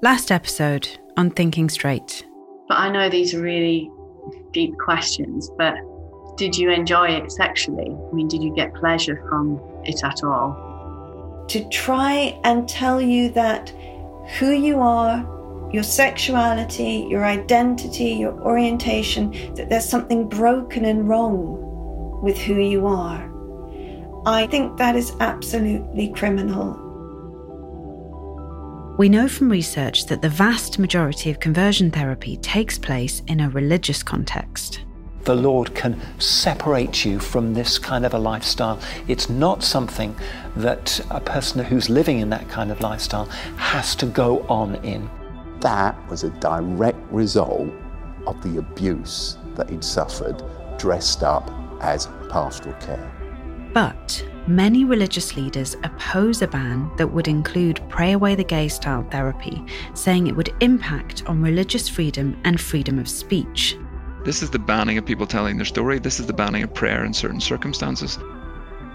Last episode on Thinking Straight. But I know these are really deep questions, but did you enjoy it sexually? I mean, did you get pleasure from it at all? To try and tell you that who you are, your sexuality, your identity, your orientation, that there's something broken and wrong with who you are. I think that is absolutely criminal. We know from research that the vast majority of conversion therapy takes place in a religious context. The Lord can separate you from this kind of a lifestyle. It's not something that a person who's living in that kind of lifestyle has to go on in. That was a direct result of the abuse that he'd suffered dressed up as pastoral care. But many religious leaders oppose a ban that would include pray away the gay style therapy, saying it would impact on religious freedom and freedom of speech. This is the banning of people telling their story. This is the banning of prayer in certain circumstances.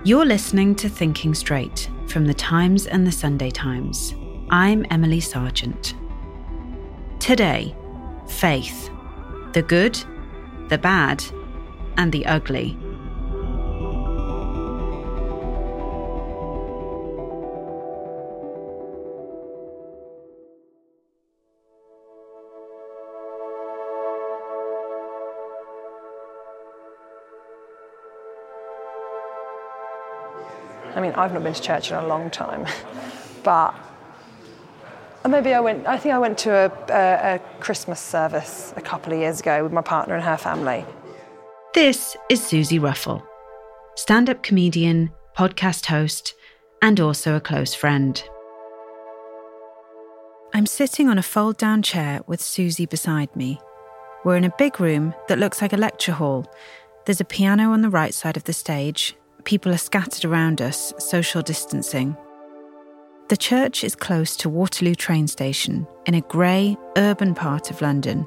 You're listening to Thinking Straight from the Times and the Sunday Times. I'm Emily Sargent. Today, faith the good, the bad, and the ugly. I mean, I've not been to church in a long time, but maybe I went. I think I went to a, a, a Christmas service a couple of years ago with my partner and her family. This is Suzi Ruffell, stand up comedian, podcast host, and also a close friend. I'm sitting on a fold down chair with Susie beside me. We're in a big room that looks like a lecture hall. There's a piano on the right side of the stage. People are scattered around us, social distancing. The church is close to Waterloo train station in a grey, urban part of London.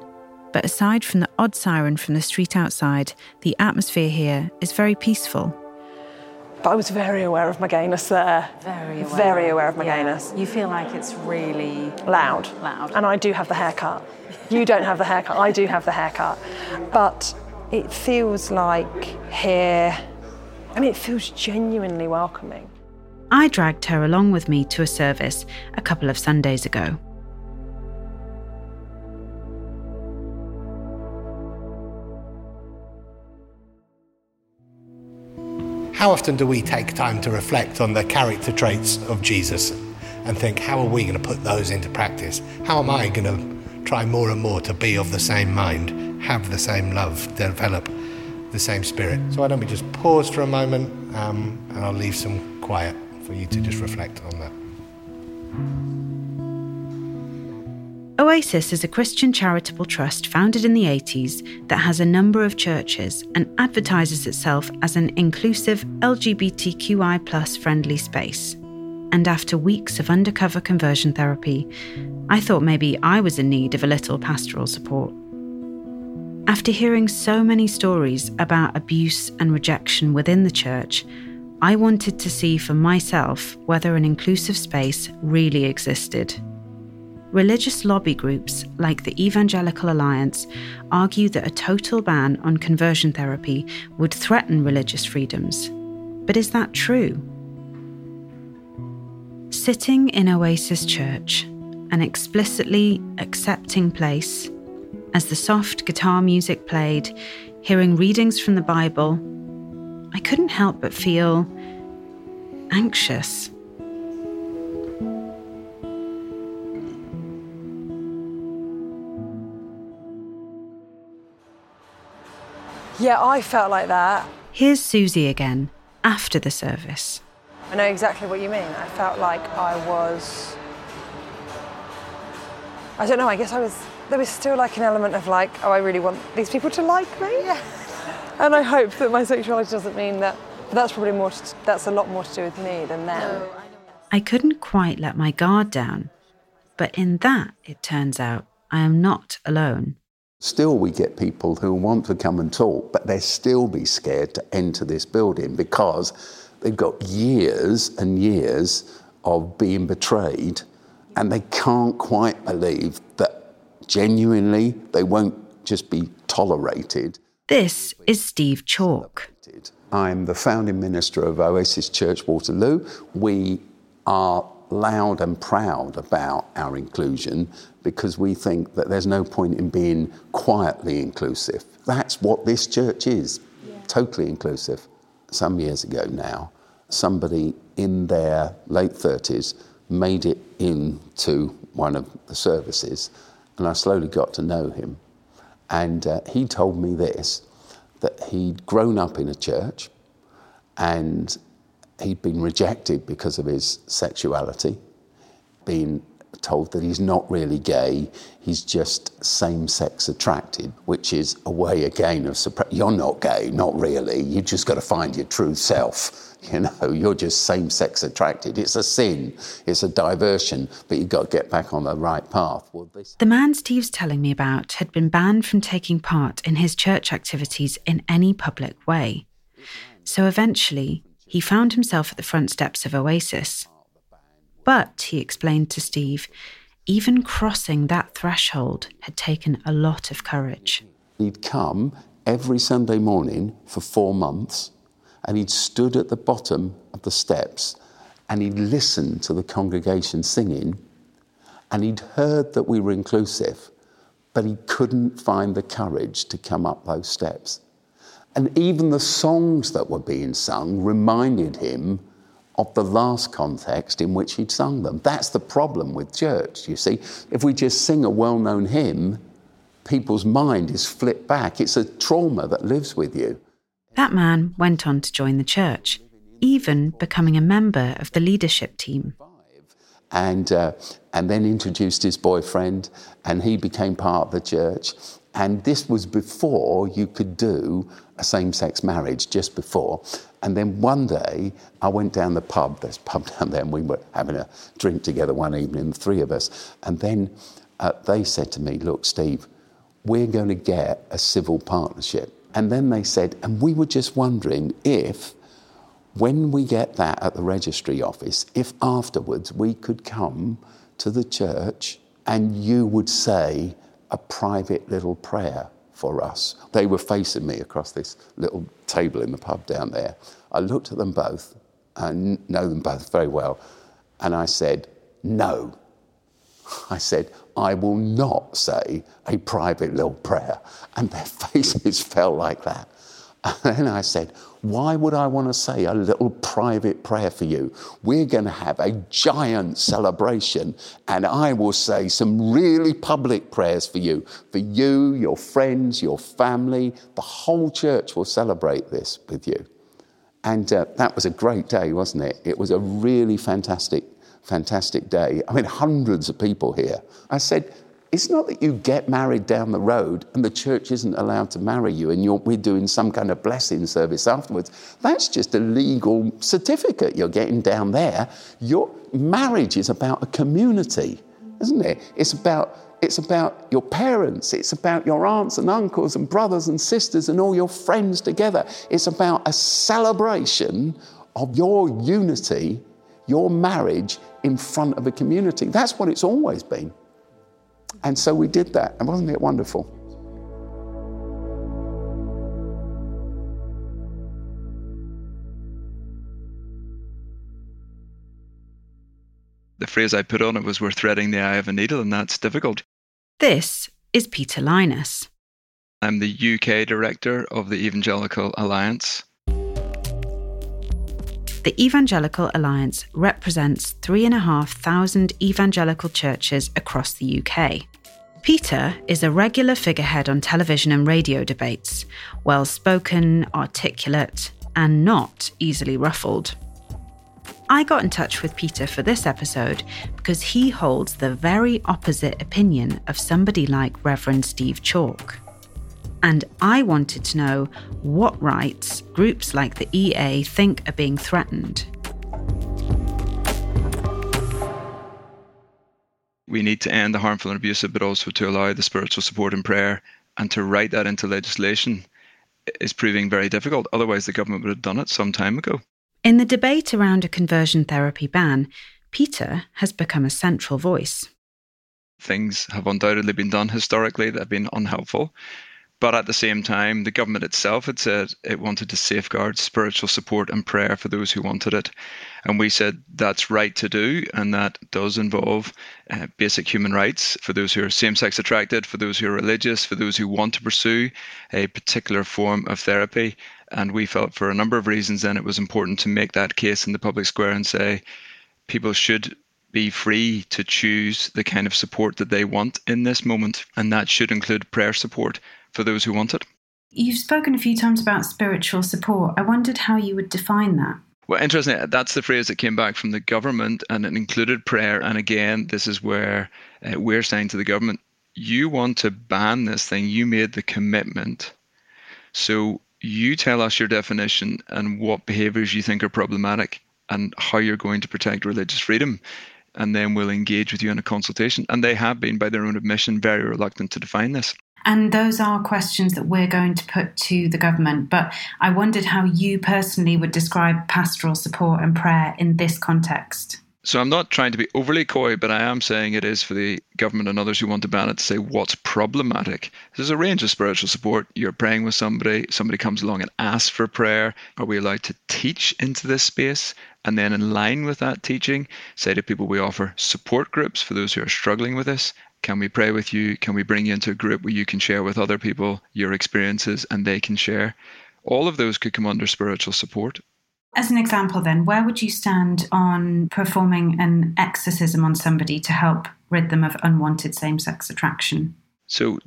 But aside from the odd siren from the street outside, the atmosphere here is very peaceful. But I was very aware of my gayness there. Very aware. Very aware of my Yeah. gayness. You feel like it's really Loud. Loud. And I do have the haircut. You don't have the haircut. I do have the haircut. But it feels like here, I mean, it feels genuinely welcoming. I dragged her along with me to a service a couple of Sundays ago. How often do we take time to reflect on the character traits of Jesus and think, how are we going to put those into practice? How am I going to try more and more to be of the same mind, have the same love, develop the same spirit? So why don't we just pause for a moment um, and I'll leave some quiet for you to just reflect on that. Oasis is a Christian charitable trust founded in the 80s that has a number of churches and advertises itself as an inclusive LGBTQI friendly space. And after weeks of undercover conversion therapy, I thought maybe I was in need of a little pastoral support. After hearing so many stories about abuse and rejection within the church, I wanted to see for myself whether an inclusive space really existed. religious lobby groups like the Evangelical Alliance argue that a total ban on conversion therapy would threaten religious freedoms. But is that true? Sitting in Oasis Church, an explicitly accepting place, as the soft guitar music played, hearing readings from the Bible, I couldn't help but feel anxious. Yeah, I felt like that. Here's Suzi again, after the service. I know exactly what you mean. I felt like I was. I don't know, I guess I was. There was still like an element of like, oh, I really want these people to like me. Yeah. And I hope that my sexuality doesn't mean that. But that's probably more. To, that's a lot more to do with me than them. No, I couldn't quite let my guard down, but in that, it turns out, I am not alone. Still, we get people who want to come and talk, but they still be scared to enter this building because they've got years and years of being betrayed and they can't quite believe that genuinely they won't just be tolerated. This is Steve Chalke. I'm the founding minister of Oasis Church Waterloo. We are loud and proud about our inclusion because we think that there's no point in being quietly inclusive. That's what this church is yeah. totally inclusive. Some years ago now, somebody in their late 30s made it into one of the services, and I slowly got to know him. And uh, he told me this that he'd grown up in a church and he'd been rejected because of his sexuality, been told that he's not really gay, he's just same sex attracted, which is a way again of suppre- you're not gay, not really. You've just got to find your true self. You know, you're just same sex attracted. It's a sin, it's a diversion, but you've got to get back on the right path. Well, this- the man Steve's telling me about had been banned from taking part in his church activities in any public way. So eventually, he found himself at the front steps of Oasis. But, he explained to Steve, even crossing that threshold had taken a lot of courage. He'd come every Sunday morning for four months and he'd stood at the bottom of the steps and he'd listened to the congregation singing and he'd heard that we were inclusive, but he couldn't find the courage to come up those steps. And even the songs that were being sung reminded him of the last context in which he'd sung them. That's the problem with church, you see. If we just sing a well known hymn, people's mind is flipped back. It's a trauma that lives with you. That man went on to join the church, even becoming a member of the leadership team. And, uh, and then introduced his boyfriend, and he became part of the church. And this was before you could do a same sex marriage, just before. And then one day I went down the pub, there's a pub down there, and we were having a drink together one evening, the three of us. And then uh, they said to me, Look, Steve, we're going to get a civil partnership. And then they said, and we were just wondering if, when we get that at the registry office, if afterwards we could come to the church and you would say, a private little prayer for us. They were facing me across this little table in the pub down there. I looked at them both, I know them both very well, and I said, No. I said, I will not say a private little prayer. And their faces fell like that. And I said, Why would I want to say a little private prayer for you? We're going to have a giant celebration, and I will say some really public prayers for you. For you, your friends, your family, the whole church will celebrate this with you. And uh, that was a great day, wasn't it? It was a really fantastic, fantastic day. I mean, hundreds of people here. I said, it's not that you get married down the road and the church isn't allowed to marry you and we're doing some kind of blessing service afterwards. That's just a legal certificate you're getting down there. Your marriage is about a community, isn't it? It's about it's about your parents, it's about your aunts and uncles and brothers and sisters and all your friends together. It's about a celebration of your unity, your marriage in front of a community. That's what it's always been. And so we did that. And wasn't it wonderful? The phrase I put on it was, We're threading the eye of a needle, and that's difficult. This is Peter Lynas. I'm the UK director of the Evangelical Alliance. The Evangelical Alliance represents 3,500 evangelical churches across the UK. Peter is a regular figurehead on television and radio debates, well spoken, articulate, and not easily ruffled. I got in touch with Peter for this episode because he holds the very opposite opinion of somebody like Reverend Steve Chalke. And I wanted to know what rights groups like the EA think are being threatened. We need to end the harmful and abusive, but also to allow the spiritual support and prayer and to write that into legislation is proving very difficult. Otherwise, the government would have done it some time ago. In the debate around a conversion therapy ban, Peter has become a central voice. Things have undoubtedly been done historically that have been unhelpful. But at the same time, the government itself had said it wanted to safeguard spiritual support and prayer for those who wanted it. And we said that's right to do, and that does involve uh, basic human rights for those who are same sex attracted, for those who are religious, for those who want to pursue a particular form of therapy. And we felt for a number of reasons then it was important to make that case in the public square and say people should be free to choose the kind of support that they want in this moment. And that should include prayer support for those who want it. You've spoken a few times about spiritual support. I wondered how you would define that. Well, interesting. That's the phrase that came back from the government, and it included prayer. And again, this is where uh, we're saying to the government, you want to ban this thing. You made the commitment. So you tell us your definition and what behaviors you think are problematic and how you're going to protect religious freedom. And then we'll engage with you in a consultation. And they have been, by their own admission, very reluctant to define this. And those are questions that we're going to put to the government. But I wondered how you personally would describe pastoral support and prayer in this context. So I'm not trying to be overly coy, but I am saying it is for the government and others who want to ban it to say what's problematic. There's a range of spiritual support. You're praying with somebody, somebody comes along and asks for prayer. Are we allowed to teach into this space? And then, in line with that teaching, say to people, we offer support groups for those who are struggling with this. Can we pray with you? Can we bring you into a group where you can share with other people your experiences and they can share? All of those could come under spiritual support. As an example, then, where would you stand on performing an exorcism on somebody to help rid them of unwanted same sex attraction? So,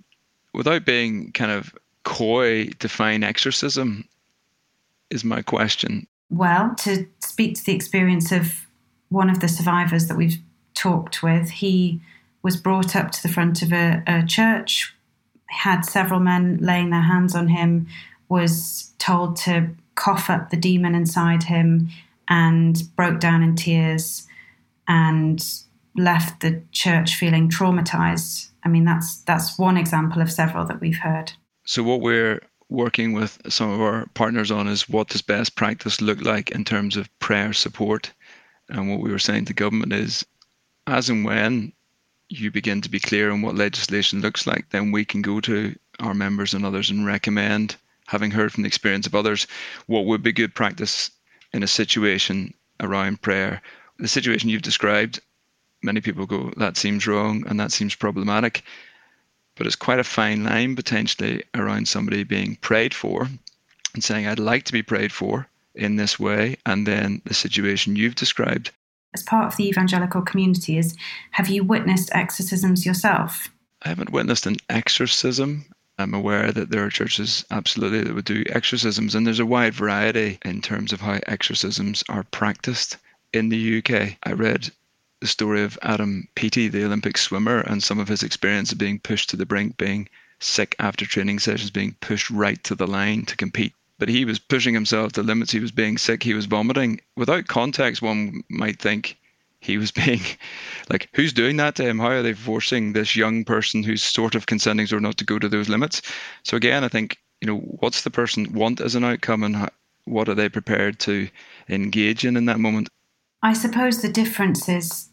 without being kind of coy, define exorcism is my question. Well, to speak to the experience of one of the survivors that we've talked with, he was brought up to the front of a, a church, had several men laying their hands on him, was told to cough up the demon inside him, and broke down in tears and left the church feeling traumatized. I mean, that's that's one example of several that we've heard. So what we're working with some of our partners on is what does best practice look like in terms of prayer support. And what we were saying to government is as and when you begin to be clear on what legislation looks like, then we can go to our members and others and recommend, having heard from the experience of others, what would be good practice in a situation around prayer. The situation you've described, many people go, that seems wrong and that seems problematic. But it's quite a fine line potentially around somebody being prayed for and saying, I'd like to be prayed for in this way, and then the situation you've described as part of the evangelical community is have you witnessed exorcisms yourself? I haven't witnessed an exorcism. I'm aware that there are churches absolutely that would do exorcisms, and there's a wide variety in terms of how exorcisms are practiced in the UK. I read the story of Adam Peaty, the Olympic swimmer, and some of his experience of being pushed to the brink, being sick after training sessions, being pushed right to the line to compete but he was pushing himself to limits. He was being sick. He was vomiting. Without context, one might think he was being like, who's doing that to him? How are they forcing this young person who's sort of consenting or not to go to those limits? So again, I think you know what's the person want as an outcome, and what are they prepared to engage in in that moment? I suppose the difference is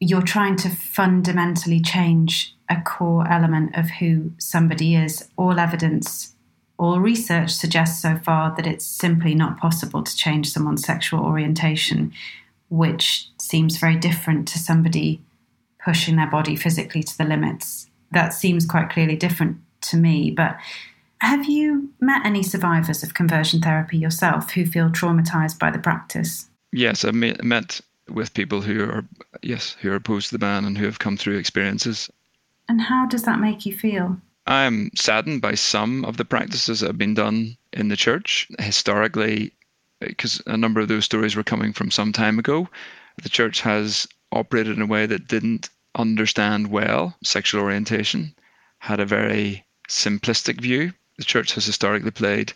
you're trying to fundamentally change a core element of who somebody is. All evidence, all research suggests so far that it's simply not possible to change someone's sexual orientation, which seems very different to somebody pushing their body physically to the limits. That seems quite clearly different to me. But have you met any survivors of conversion therapy yourself who feel traumatized by the practice? Yes, I've met with people who are yes who are opposed to the ban and who have come through experiences. And how does that make you feel? I'm saddened by some of the practices that have been done in the church historically, because a number of those stories were coming from some time ago. The church has operated in a way that didn't understand well sexual orientation, had a very simplistic view. The church has historically played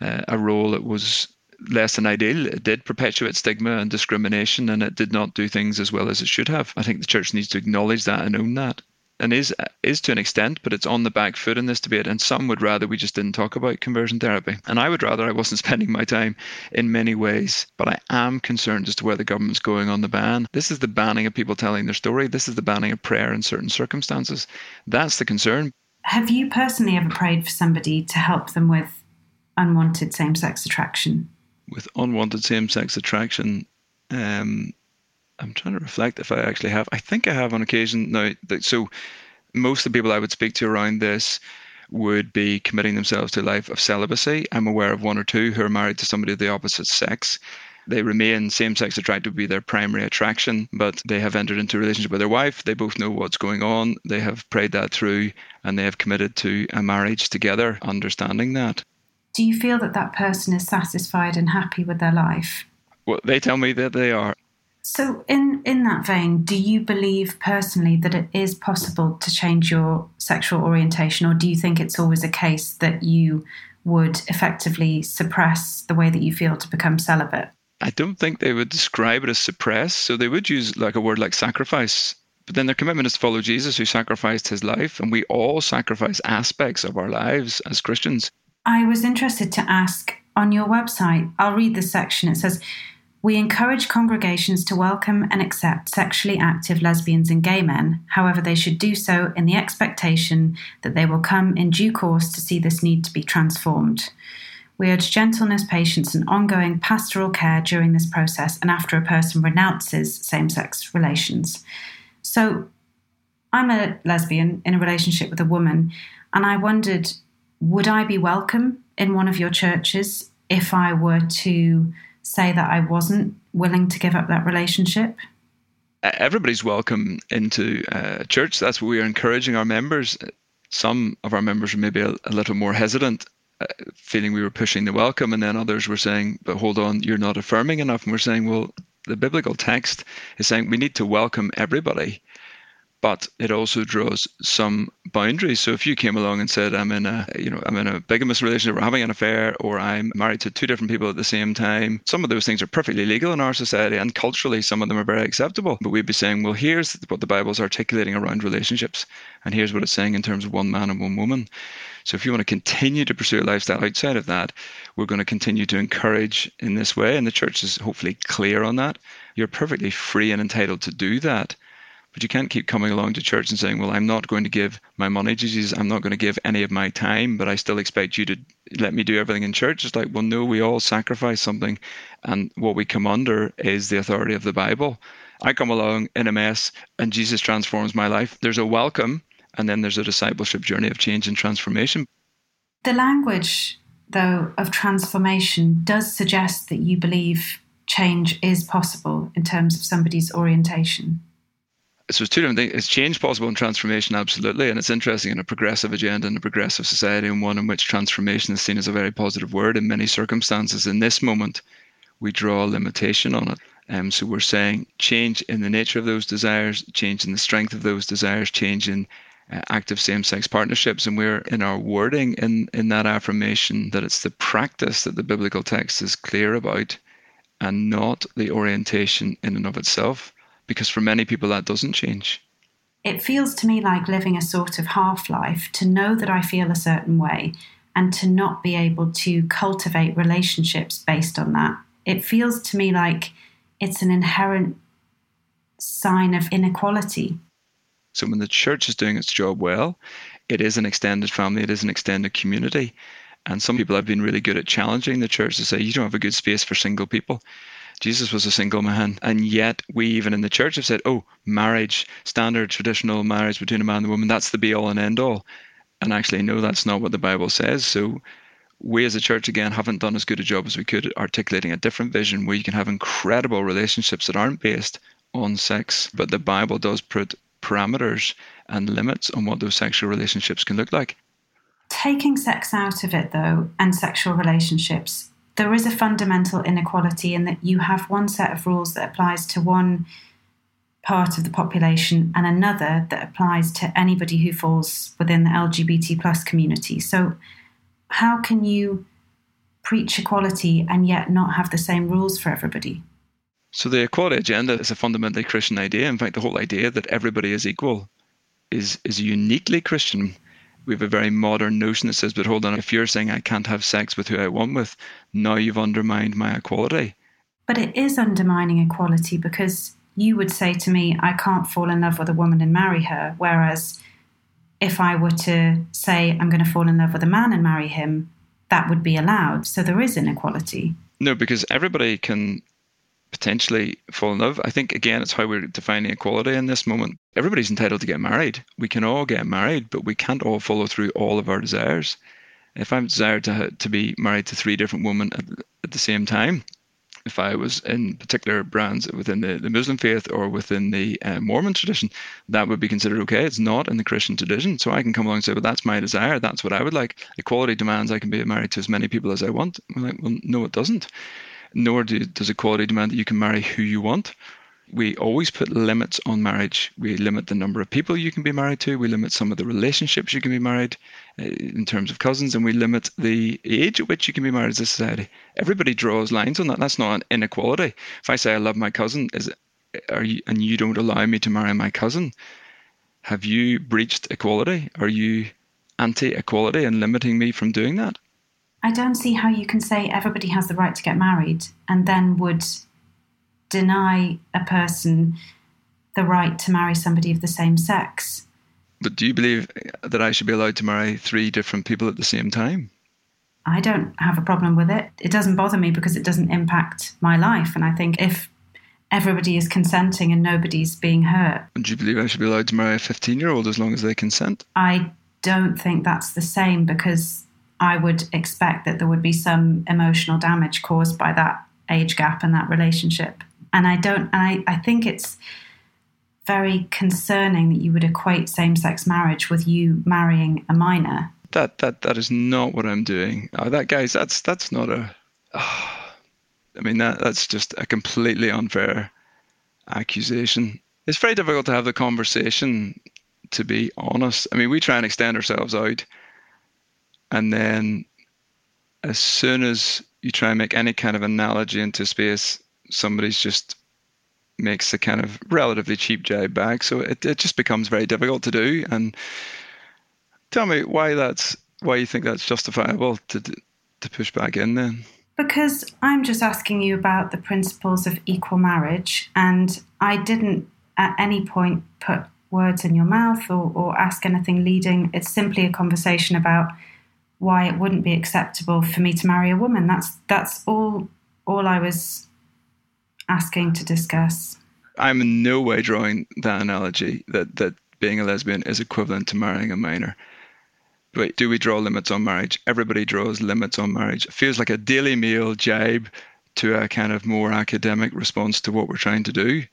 uh, a role that was less than ideal. It did perpetuate stigma and discrimination, and it did not do things as well as it should have. I think the church needs to acknowledge that and own that. And is is to an extent, but it's on the back foot in this debate. And some would rather we just didn't talk about conversion therapy. And I would rather I wasn't spending my time in many ways. But I am concerned as to where the government's going on the ban. This is the banning of people telling their story. This is the banning of prayer in certain circumstances. That's the concern. Have you personally ever prayed for somebody to help them with unwanted same sex attraction? with unwanted same-sex attraction. Um, I'm trying to reflect if I actually have. I think I have on occasion now. That, so most of the people I would speak to around this would be committing themselves to a life of celibacy. I'm aware of one or two who are married to somebody of the opposite sex. They remain same sex attracted to be their primary attraction, but they have entered into a relationship with their wife. They both know what's going on. They have prayed that through and they have committed to a marriage together, understanding that do you feel that that person is satisfied and happy with their life? Well, they tell me that they are. So, in, in that vein, do you believe personally that it is possible to change your sexual orientation, or do you think it's always a case that you would effectively suppress the way that you feel to become celibate? I don't think they would describe it as suppress. So, they would use like a word like sacrifice. But then their commitment is to follow Jesus, who sacrificed his life, and we all sacrifice aspects of our lives as Christians. I was interested to ask on your website, I'll read the section. It says, we encourage congregations to welcome and accept sexually active lesbians and gay men. However, they should do so in the expectation that they will come in due course to see this need to be transformed. We urge gentleness, patience, and ongoing pastoral care during this process and after a person renounces same sex relations. So, I'm a lesbian in a relationship with a woman, and I wondered would I be welcome in one of your churches if I were to say that I wasn't willing to give up that relationship? Everybody's welcome into uh, church. That's what we are encouraging our members. Some of our members were maybe a, a little more hesitant, uh, feeling we were pushing the welcome, and then others were saying, "But hold on, you're not affirming enough." And we're saying, "Well, the biblical text is saying we need to welcome everybody." But it also draws some boundaries. So if you came along and said, I'm in a, you know, I'm in a bigamous relationship, or having an affair, or I'm married to two different people at the same time, some of those things are perfectly legal in our society, and culturally, some of them are very acceptable. But we'd be saying, well, here's what the Bible's articulating around relationships, and here's what it's saying in terms of one man and one woman. So if you want to continue to pursue a lifestyle outside of that, we're going to continue to encourage in this way, and the church is hopefully clear on that. You're perfectly free and entitled to do that. But you can't keep coming along to church and saying, Well, I'm not going to give my money to Jesus. I'm not going to give any of my time, but I still expect you to let me do everything in church. It's like, well, no, we all sacrifice something. And what we come under is the authority of the Bible. I come along in a mess and Jesus transforms my life. There's a welcome, and then there's a discipleship journey of change and transformation. The language, though, of transformation does suggest that you believe change is possible in terms of somebody's orientation so it's two different things. It's change possible and transformation, absolutely. And it's interesting in a progressive agenda and a progressive society, and one in which transformation is seen as a very positive word in many circumstances. In this moment, we draw a limitation on it. Um, so we're saying change in the nature of those desires, change in the strength of those desires, change in uh, active same-sex partnerships, and we're in our wording in in that affirmation that it's the practice that the biblical text is clear about, and not the orientation in and of itself because for many people that doesn't change. It feels to me like living a sort of half life to know that I feel a certain way and to not be able to cultivate relationships based on that. It feels to me like it's an inherent sign of inequality. So when the church is doing its job well, it is an extended family, it is an extended community. And some people have been really good at challenging the church to say, you don't have a good space for single people. Jesus was a single man. And yet, we even in the church have said, oh, marriage, standard traditional marriage between a man and a woman, that's the be all and end all. And actually, no, that's not what the Bible says. So, we as a church, again, haven't done as good a job as we could articulating a different vision where you can have incredible relationships that aren't based on sex, but the Bible does put parameters and limits on what those sexual relationships can look like. Taking sex out of it, though, and sexual relationships, there is a fundamental inequality in that you have one set of rules that applies to one part of the population and another that applies to anybody who falls within the LGBT plus community. So how can you preach equality and yet not have the same rules for everybody? So the equality agenda is a fundamentally Christian idea. In fact, the whole idea that everybody is equal is is uniquely Christian. We have a very modern notion that says, but hold on, if you're saying I can't have sex with who I want with, now you've undermined my equality. But it is undermining equality because you would say to me, I can't fall in love with a woman and marry her. Whereas if I were to say I'm going to fall in love with a man and marry him, that would be allowed. So there is inequality. No, because everybody can potentially fall in love. I think again, it's how we're defining equality in this moment. Everybody's entitled to get married. We can all get married, but we can't all follow through all of our desires. If I'm desired to to be married to three different women at, at the same time, if I was in particular brands within the, the Muslim faith or within the uh, Mormon tradition, that would be considered okay. It's not in the Christian tradition. So I can come along and say, well, that's my desire. That's what I would like. Equality demands I can be married to as many people as I want. I'm like, well, no, it doesn't. Nor do, does equality demand that you can marry who you want we always put limits on marriage. We limit the number of people you can be married to. We limit some of the relationships you can be married uh, in terms of cousins, and we limit the age at which you can be married as a society. Everybody draws lines on that. That's not an inequality. If I say I love my cousin, is it, are you and you don't allow me to marry my cousin? Have you breached equality? Are you anti-equality and limiting me from doing that? I don't see how you can say everybody has the right to get married and then would deny a person the right to marry somebody of the same sex. But do you believe that I should be allowed to marry three different people at the same time? I don't have a problem with it. It doesn't bother me because it doesn't impact my life. And I think if everybody is consenting and nobody's being hurt. Do you believe I should be allowed to marry a 15 year old as long as they consent? I don't think that's the same because I would expect that there would be some emotional damage caused by that age gap and that relationship and I don't, and I, I think it's very concerning that you would equate same-sex marriage with you marrying a minor. That that that is not what I'm doing. Oh, that guys, that's that's not a. Oh, I mean that that's just a completely unfair accusation. It's very difficult to have the conversation. To be honest, I mean we try and extend ourselves out, and then as soon as you try and make any kind of analogy into space, somebody's just makes a kind of relatively cheap jibe back. So it, it just becomes very difficult to do. And tell me why that's why you think that's justifiable to to push back in then. Because I'm just asking you about the principles of equal marriage, and I didn't at any point put words in your mouth or, or ask anything leading. It's simply a conversation about why it wouldn't be acceptable for me to marry a woman. That's that's all all I was asking to discuss? I'm in no way drawing that analogy that, that being a lesbian is equivalent to marrying a minor. But do we draw limits on marriage? Everybody draws limits on marriage. It feels like a Daily Mail jibe to a kind of more academic response to what we're trying to do.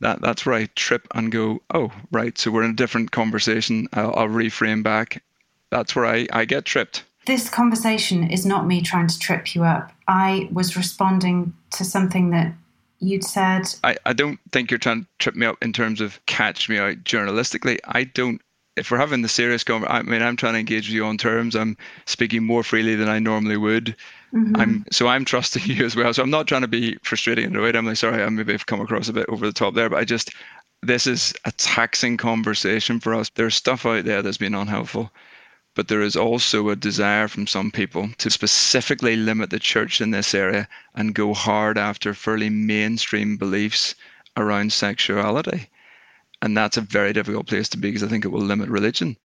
That that's where I trip and go, oh right, so we're in a different conversation. I'll, I'll reframe back. That's where I, I get tripped. This conversation is not me trying to trip you up. I was responding to something that you'd said. I, I don't think you're trying to trip me up in terms of catch me out journalistically. I don't. If we're having the serious conversation, I mean, I'm trying to engage with you on terms. I'm speaking more freely than I normally would. Mm-hmm. I'm so I'm trusting you as well. So I'm not trying to be frustrating in the way. I'm like, sorry, I maybe have come across a bit over the top there, but I just this is a taxing conversation for us. There's stuff out there that's been unhelpful but there is also a desire from some people to specifically limit the church in this area and go hard after fairly mainstream beliefs around sexuality. And that's a very difficult place to be because I think it will limit religion.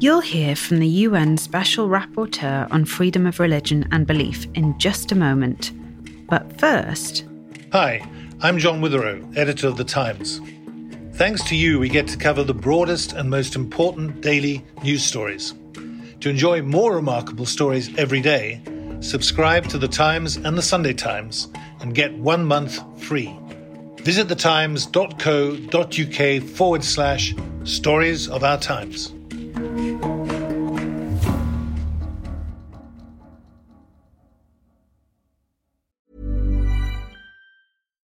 You'll hear from the UN Special Rapporteur on freedom of religion and belief in just a moment. But first. Hi, I'm John Witherow, editor of The Times. Thanks to you, we get to cover the broadest and most important daily news stories. To enjoy more remarkable stories every day, subscribe to The Times and The Sunday Times and get one month free. Visit thetimes.co.uk forward slash stories of our times.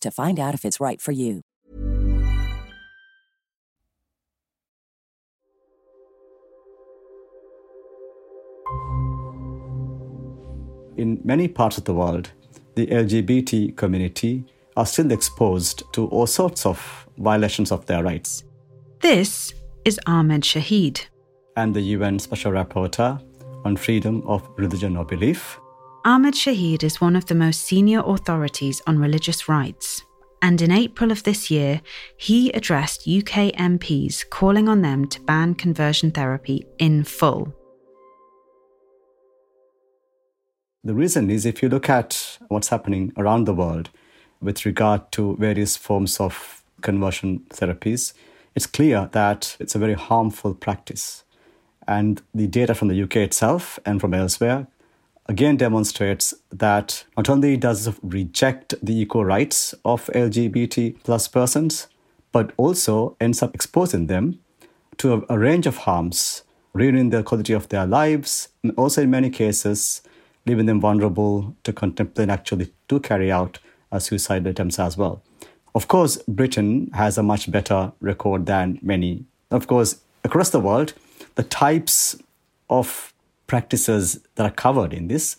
to find out if it's right for you. In many parts of the world, the LGBT community are still exposed to all sorts of violations of their rights. This is Ahmed Shaheed. And the UN Special Rapporteur on Freedom of Religion or Belief. Ahmed Shaheed is one of the most senior authorities on religious rights. And in April of this year, he addressed UK MPs calling on them to ban conversion therapy in full. The reason is if you look at what's happening around the world with regard to various forms of conversion therapies, it's clear that it's a very harmful practice. And the data from the UK itself and from elsewhere again demonstrates that not only does it reject the equal rights of LGBT plus persons, but also ends up exposing them to a, a range of harms, ruining the quality of their lives, and also in many cases, leaving them vulnerable to contemplate actually to carry out a suicide attempts as well. Of course, Britain has a much better record than many. Of course, across the world, the types of practices that are covered in this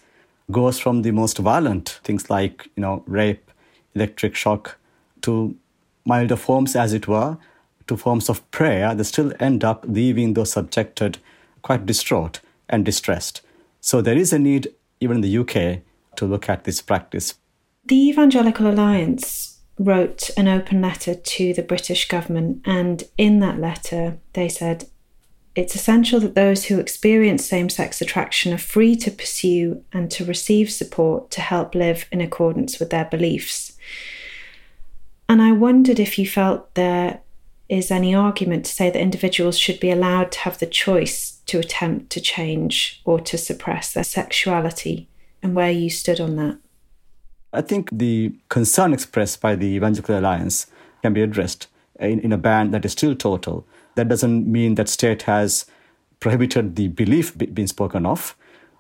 goes from the most violent things like you know rape electric shock to milder forms as it were to forms of prayer that still end up leaving those subjected quite distraught and distressed. So there is a need even in the UK to look at this practice. The evangelical alliance wrote an open letter to the british government and in that letter they said it's essential that those who experience same sex attraction are free to pursue and to receive support to help live in accordance with their beliefs. And I wondered if you felt there is any argument to say that individuals should be allowed to have the choice to attempt to change or to suppress their sexuality and where you stood on that. I think the concern expressed by the Evangelical Alliance can be addressed in, in a ban that is still total. That doesn't mean that state has prohibited the belief being spoken of,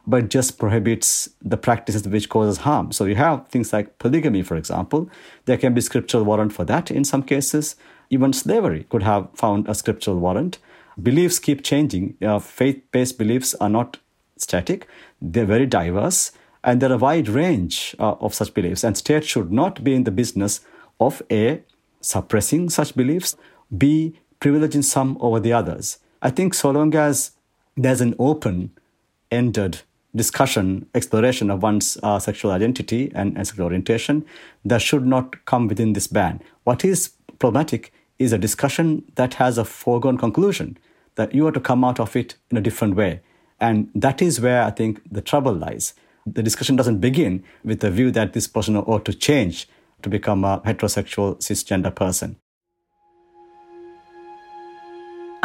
but just prohibits the practices which causes harm. So you have things like polygamy, for example. There can be scriptural warrant for that in some cases. Even slavery could have found a scriptural warrant. Beliefs keep changing. Uh, faith-based beliefs are not static; they're very diverse, and there are a wide range uh, of such beliefs. And state should not be in the business of a suppressing such beliefs, b privileging some over the others. I think so long as there's an open-ended discussion, exploration of one's uh, sexual identity and, and sexual orientation, that should not come within this ban. What is problematic is a discussion that has a foregone conclusion that you are to come out of it in a different way. And that is where I think the trouble lies. The discussion doesn't begin with the view that this person ought to change to become a heterosexual cisgender person.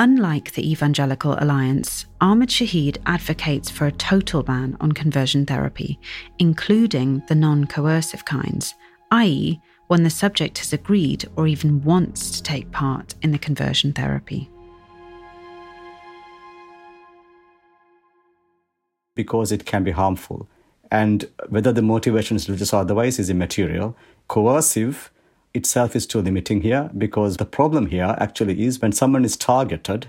Unlike the Evangelical Alliance, Ahmed Shaheed advocates for a total ban on conversion therapy, including the non coercive kinds, i.e., when the subject has agreed or even wants to take part in the conversion therapy. Because it can be harmful. And whether the motivation is religious or otherwise is immaterial. Coercive itself is too limiting here because the problem here actually is when someone is targeted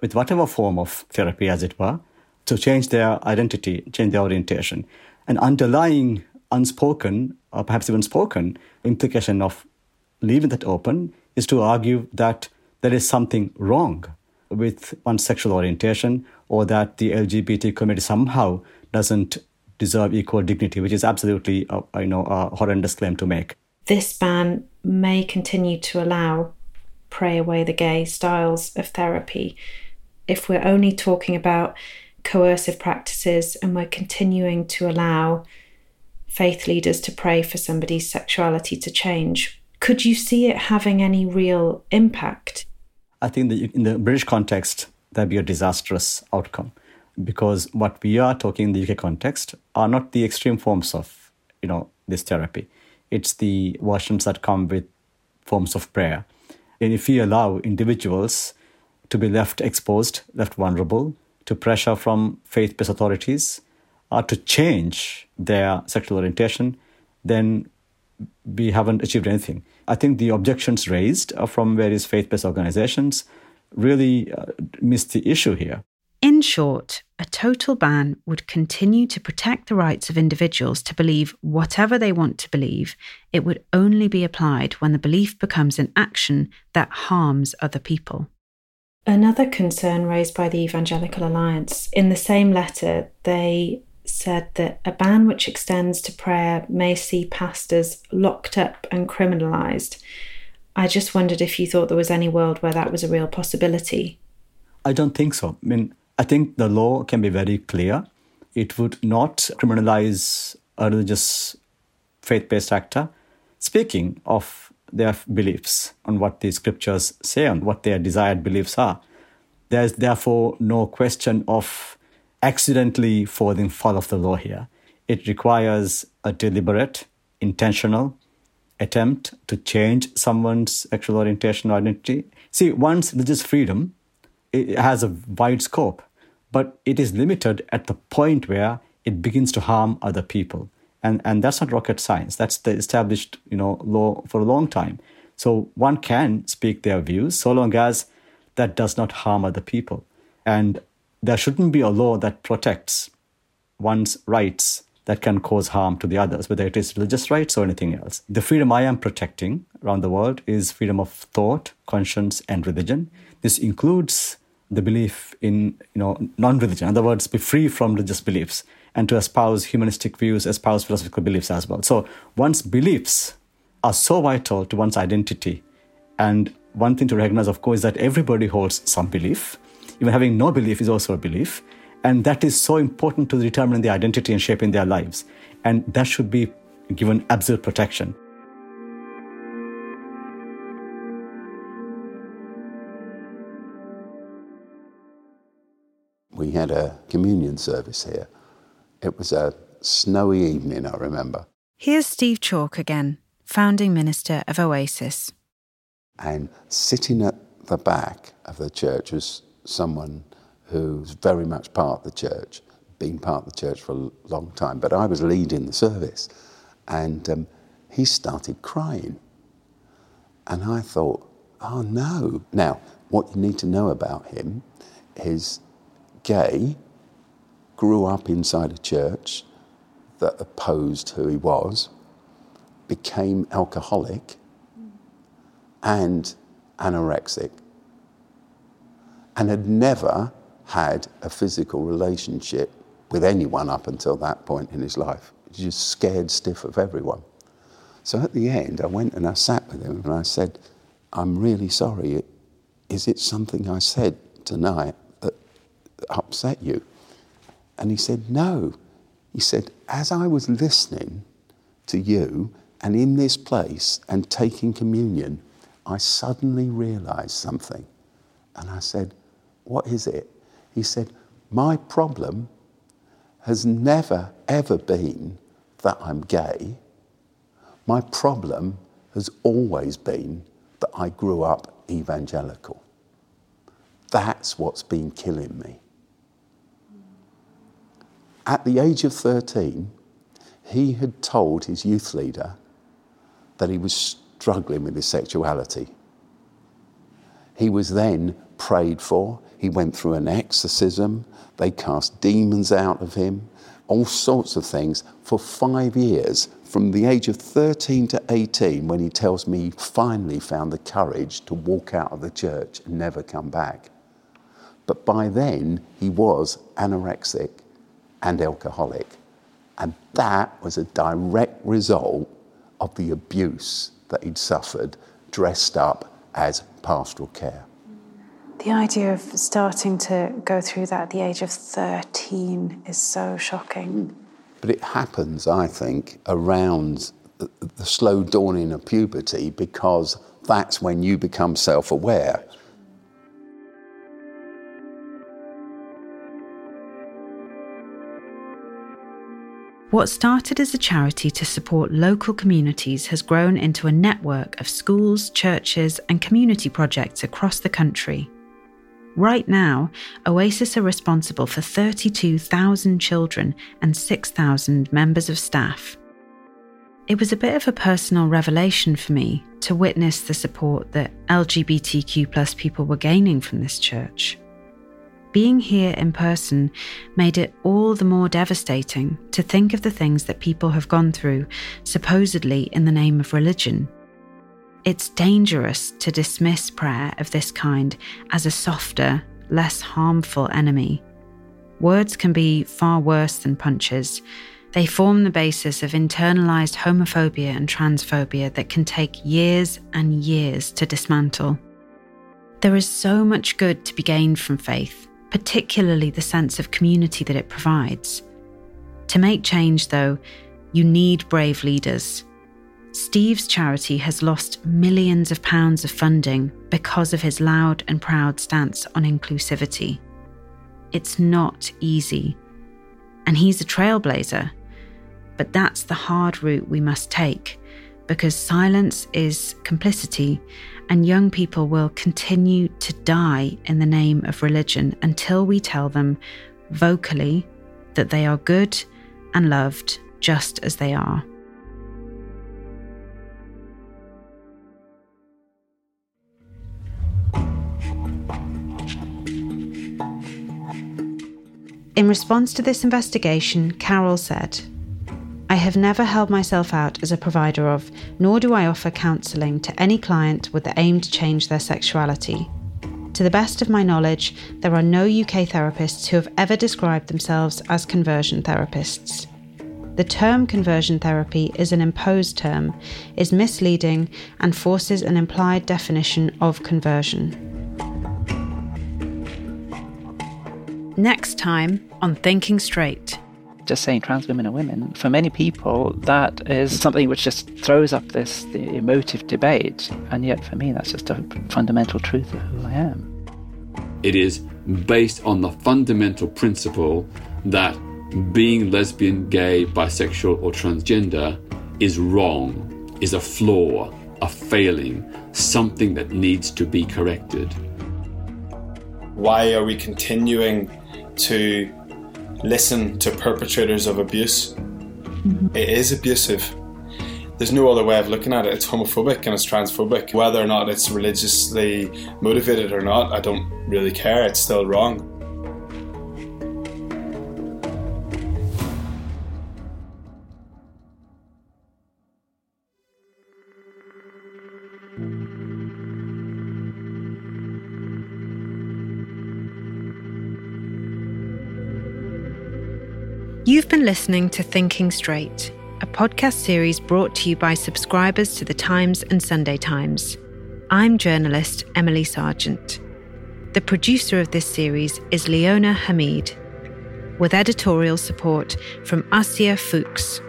with whatever form of therapy, as it were, to change their identity, change their orientation. An underlying unspoken, or perhaps even spoken, implication of leaving that open is to argue that there is something wrong with one's sexual orientation or that the LGBT community somehow doesn't deserve equal dignity, which is absolutely, a, you know, a horrendous claim to make. This ban may continue to allow pray away the gay styles of therapy if we're only talking about coercive practices and we're continuing to allow faith leaders to pray for somebody's sexuality to change. Could you see it having any real impact? I think that in the British context, that'd be a disastrous outcome because what we are talking in the UK context are not the extreme forms of, you know, this therapy. It's the versions that come with forms of prayer. And if we allow individuals to be left exposed, left vulnerable to pressure from faith based authorities, uh, to change their sexual orientation, then we haven't achieved anything. I think the objections raised from various faith based organizations really uh, miss the issue here. In short, a total ban would continue to protect the rights of individuals to believe whatever they want to believe. It would only be applied when the belief becomes an action that harms other people. Another concern raised by the Evangelical Alliance in the same letter, they said that a ban which extends to prayer may see pastors locked up and criminalised. I just wondered if you thought there was any world where that was a real possibility. I don't think so. I mean, I think the law can be very clear. It would not criminalize a religious faith based actor speaking of their beliefs on what the scriptures say and what their desired beliefs are. There's therefore no question of accidentally falling foul of the law here. It requires a deliberate, intentional attempt to change someone's sexual orientation or identity. See, one's religious freedom has a wide scope, but it is limited at the point where it begins to harm other people. And, and that's not rocket science. That's the established you know, law for a long time. So one can speak their views so long as that does not harm other people. And there shouldn't be a law that protects one's rights that can cause harm to the others, whether it is religious rights or anything else. The freedom I am protecting around the world is freedom of thought, conscience, and religion. This includes the belief in you know non-religion. In other words, be free from religious beliefs and to espouse humanistic views, espouse philosophical beliefs as well. So one's beliefs are so vital to one's identity. And one thing to recognize, of course, is that everybody holds some belief even having no belief is also a belief. And that is so important to determining their identity and shaping their lives. And that should be given absolute protection. We had a communion service here. It was a snowy evening, I remember. Here's Steve Chalke again, founding minister of Oasis. And sitting at the back of the church was someone who's very much part of the church, been part of the church for a long time. But I was leading the service, and um, he started crying. And I thought, oh no. Now, what you need to know about him is gay, grew up inside a church that opposed who he was, became alcoholic and anorexic, and had never had a physical relationship with anyone up until that point in his life. He was just scared stiff of everyone. So at the end, I went and I sat with him and I said, I'm really sorry. Is it something I said tonight upset you? And he said, No. He said, As I was listening to you and in this place and taking communion, I suddenly realized something. And I said, What is it? He said, My problem has never, ever been that I'm gay. My problem has always been that I grew up evangelical. That's what's been killing me. At the age of 13, he had told his youth leader that he was struggling with his sexuality. He was then prayed for. He went through an exorcism. They cast demons out of him, all sorts of things for five years, from the age of 13 to 18, when he tells me he finally found the courage to walk out of the church and never come back. But by then, he was anorexic and alcoholic. And that was a direct result of the abuse that he'd suffered dressed up as pastoral care. The idea of starting to go through that at the age of 13 is so shocking. Hmm. But it happens, I think, around the slow dawning of puberty because that's when you become self aware. What started as a charity to support local communities has grown into a network of schools, churches, and community projects across the country. Right now, Oasis are responsible for 32,000 children and 6,000 members of staff. It was a bit of a personal revelation for me to witness the support that LGBTQ people were gaining from this church. Being here in person made it all the more devastating to think of the things that people have gone through, supposedly in the name of religion. It's dangerous to dismiss prayer of this kind as a softer, less harmful enemy. Words can be far worse than punches. They form the basis of internalized homophobia and transphobia that can take years and years to dismantle. There is so much good to be gained from faith, particularly the sense of community that it provides. To make change, though, you need brave leaders. Steve's charity has lost millions of pounds of funding because of his loud and proud stance on inclusivity. It's not easy. And he's a trailblazer. But that's the hard route we must take because silence is complicity, and young people will continue to die in the name of religion until we tell them vocally that they are good and loved just as they are. In response to this investigation, Carol said, I have never held myself out as a provider of, nor do I offer counselling to any client with the aim to change their sexuality. To the best of my knowledge, there are no UK therapists who have ever described themselves as conversion therapists. The term conversion therapy is an imposed term, is misleading, and forces an implied definition of conversion. Next time on Thinking Straight just saying trans women are women, for many people, that is something which just throws up this emotive debate. And yet, for me, that's just a fundamental truth of who I am. It is based on the fundamental principle that being lesbian, gay, bisexual, or transgender is wrong, is a flaw, a failing, something that needs to be corrected. Why are we continuing to listen to perpetrators of abuse? Mm-hmm. It is abusive. There's no other way of looking at it. It's homophobic and it's transphobic. Whether or not it's religiously motivated or not, I don't really care. It's still wrong. You've been listening to Thinking Straight, a podcast series brought to you by subscribers to The Times and Sunday Times. I'm journalist Emily Sargent. The producer of this series is Leona Hamid, with editorial support from Asia Fuchs.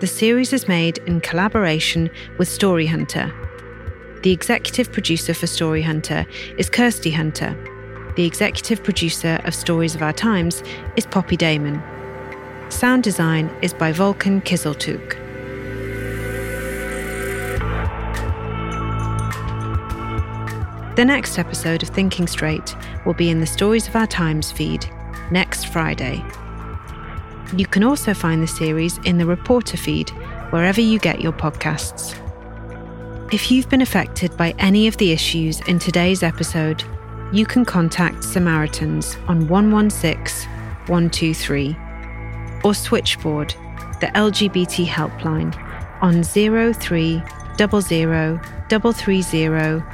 The series is made in collaboration with Story Hunter. The executive producer for Story Hunter is Kirsty Hunter. The executive producer of Stories of Our Times is Poppy Damon. Sound design is by Volkan Kizeltuk. The next episode of Thinking Straight will be in the Stories of Our Times feed next Friday. You can also find the series in the Reporter feed wherever you get your podcasts. If you've been affected by any of the issues in today's episode, you can contact Samaritans on 116 123 or Switchboard, the LGBT helpline, on 03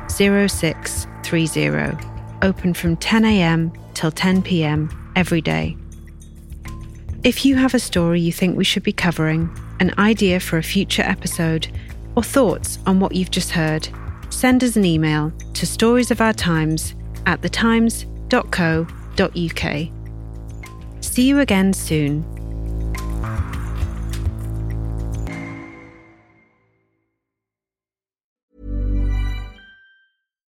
0630, open from 10am till 10pm every day. If you have a story you think we should be covering, an idea for a future episode, or thoughts on what you've just heard, send us an email to storiesofourtimes at thetimes.co.uk. See you again soon.